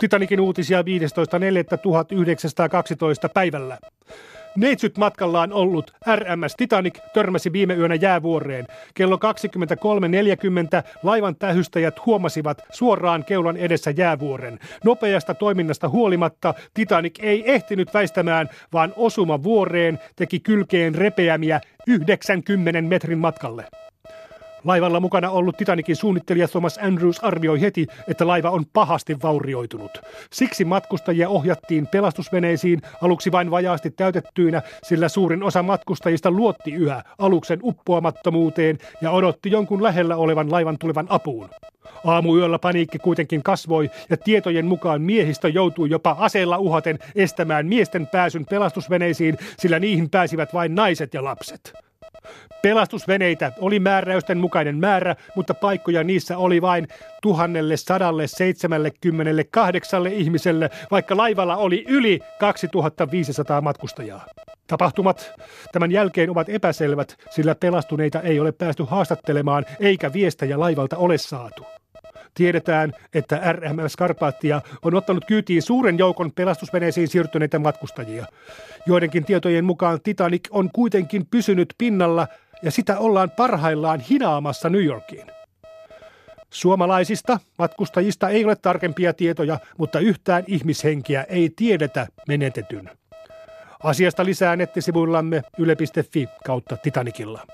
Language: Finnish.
Titanikin uutisia 15.4.1912 päivällä. Neitsyt matkallaan ollut RMS Titanic törmäsi viime yönä jäävuoreen. Kello 23.40 laivan tähystäjät huomasivat suoraan keulan edessä jäävuoren. Nopeasta toiminnasta huolimatta Titanic ei ehtinyt väistämään, vaan osuma vuoreen teki kylkeen repeämiä 90 metrin matkalle. Laivalla mukana ollut Titanikin suunnittelija Thomas Andrews arvioi heti, että laiva on pahasti vaurioitunut. Siksi matkustajia ohjattiin pelastusveneisiin aluksi vain vajaasti täytettyinä, sillä suurin osa matkustajista luotti yhä aluksen uppoamattomuuteen ja odotti jonkun lähellä olevan laivan tulevan apuun. Aamuyöllä paniikki kuitenkin kasvoi ja tietojen mukaan miehistö joutui jopa aseella uhaten estämään miesten pääsyn pelastusveneisiin, sillä niihin pääsivät vain naiset ja lapset. Pelastusveneitä oli määräysten mukainen määrä, mutta paikkoja niissä oli vain 1178 ihmiselle, vaikka laivalla oli yli 2500 matkustajaa. Tapahtumat tämän jälkeen ovat epäselvät, sillä pelastuneita ei ole päästy haastattelemaan eikä viestejä laivalta ole saatu. Tiedetään, että RMS Karpaattia on ottanut kyytiin suuren joukon pelastusveneisiin siirtyneitä matkustajia. Joidenkin tietojen mukaan Titanic on kuitenkin pysynyt pinnalla ja sitä ollaan parhaillaan hinaamassa New Yorkiin. Suomalaisista matkustajista ei ole tarkempia tietoja, mutta yhtään ihmishenkiä ei tiedetä menetetyn. Asiasta lisää nettisivuillamme yle.fi kautta Titanikilla.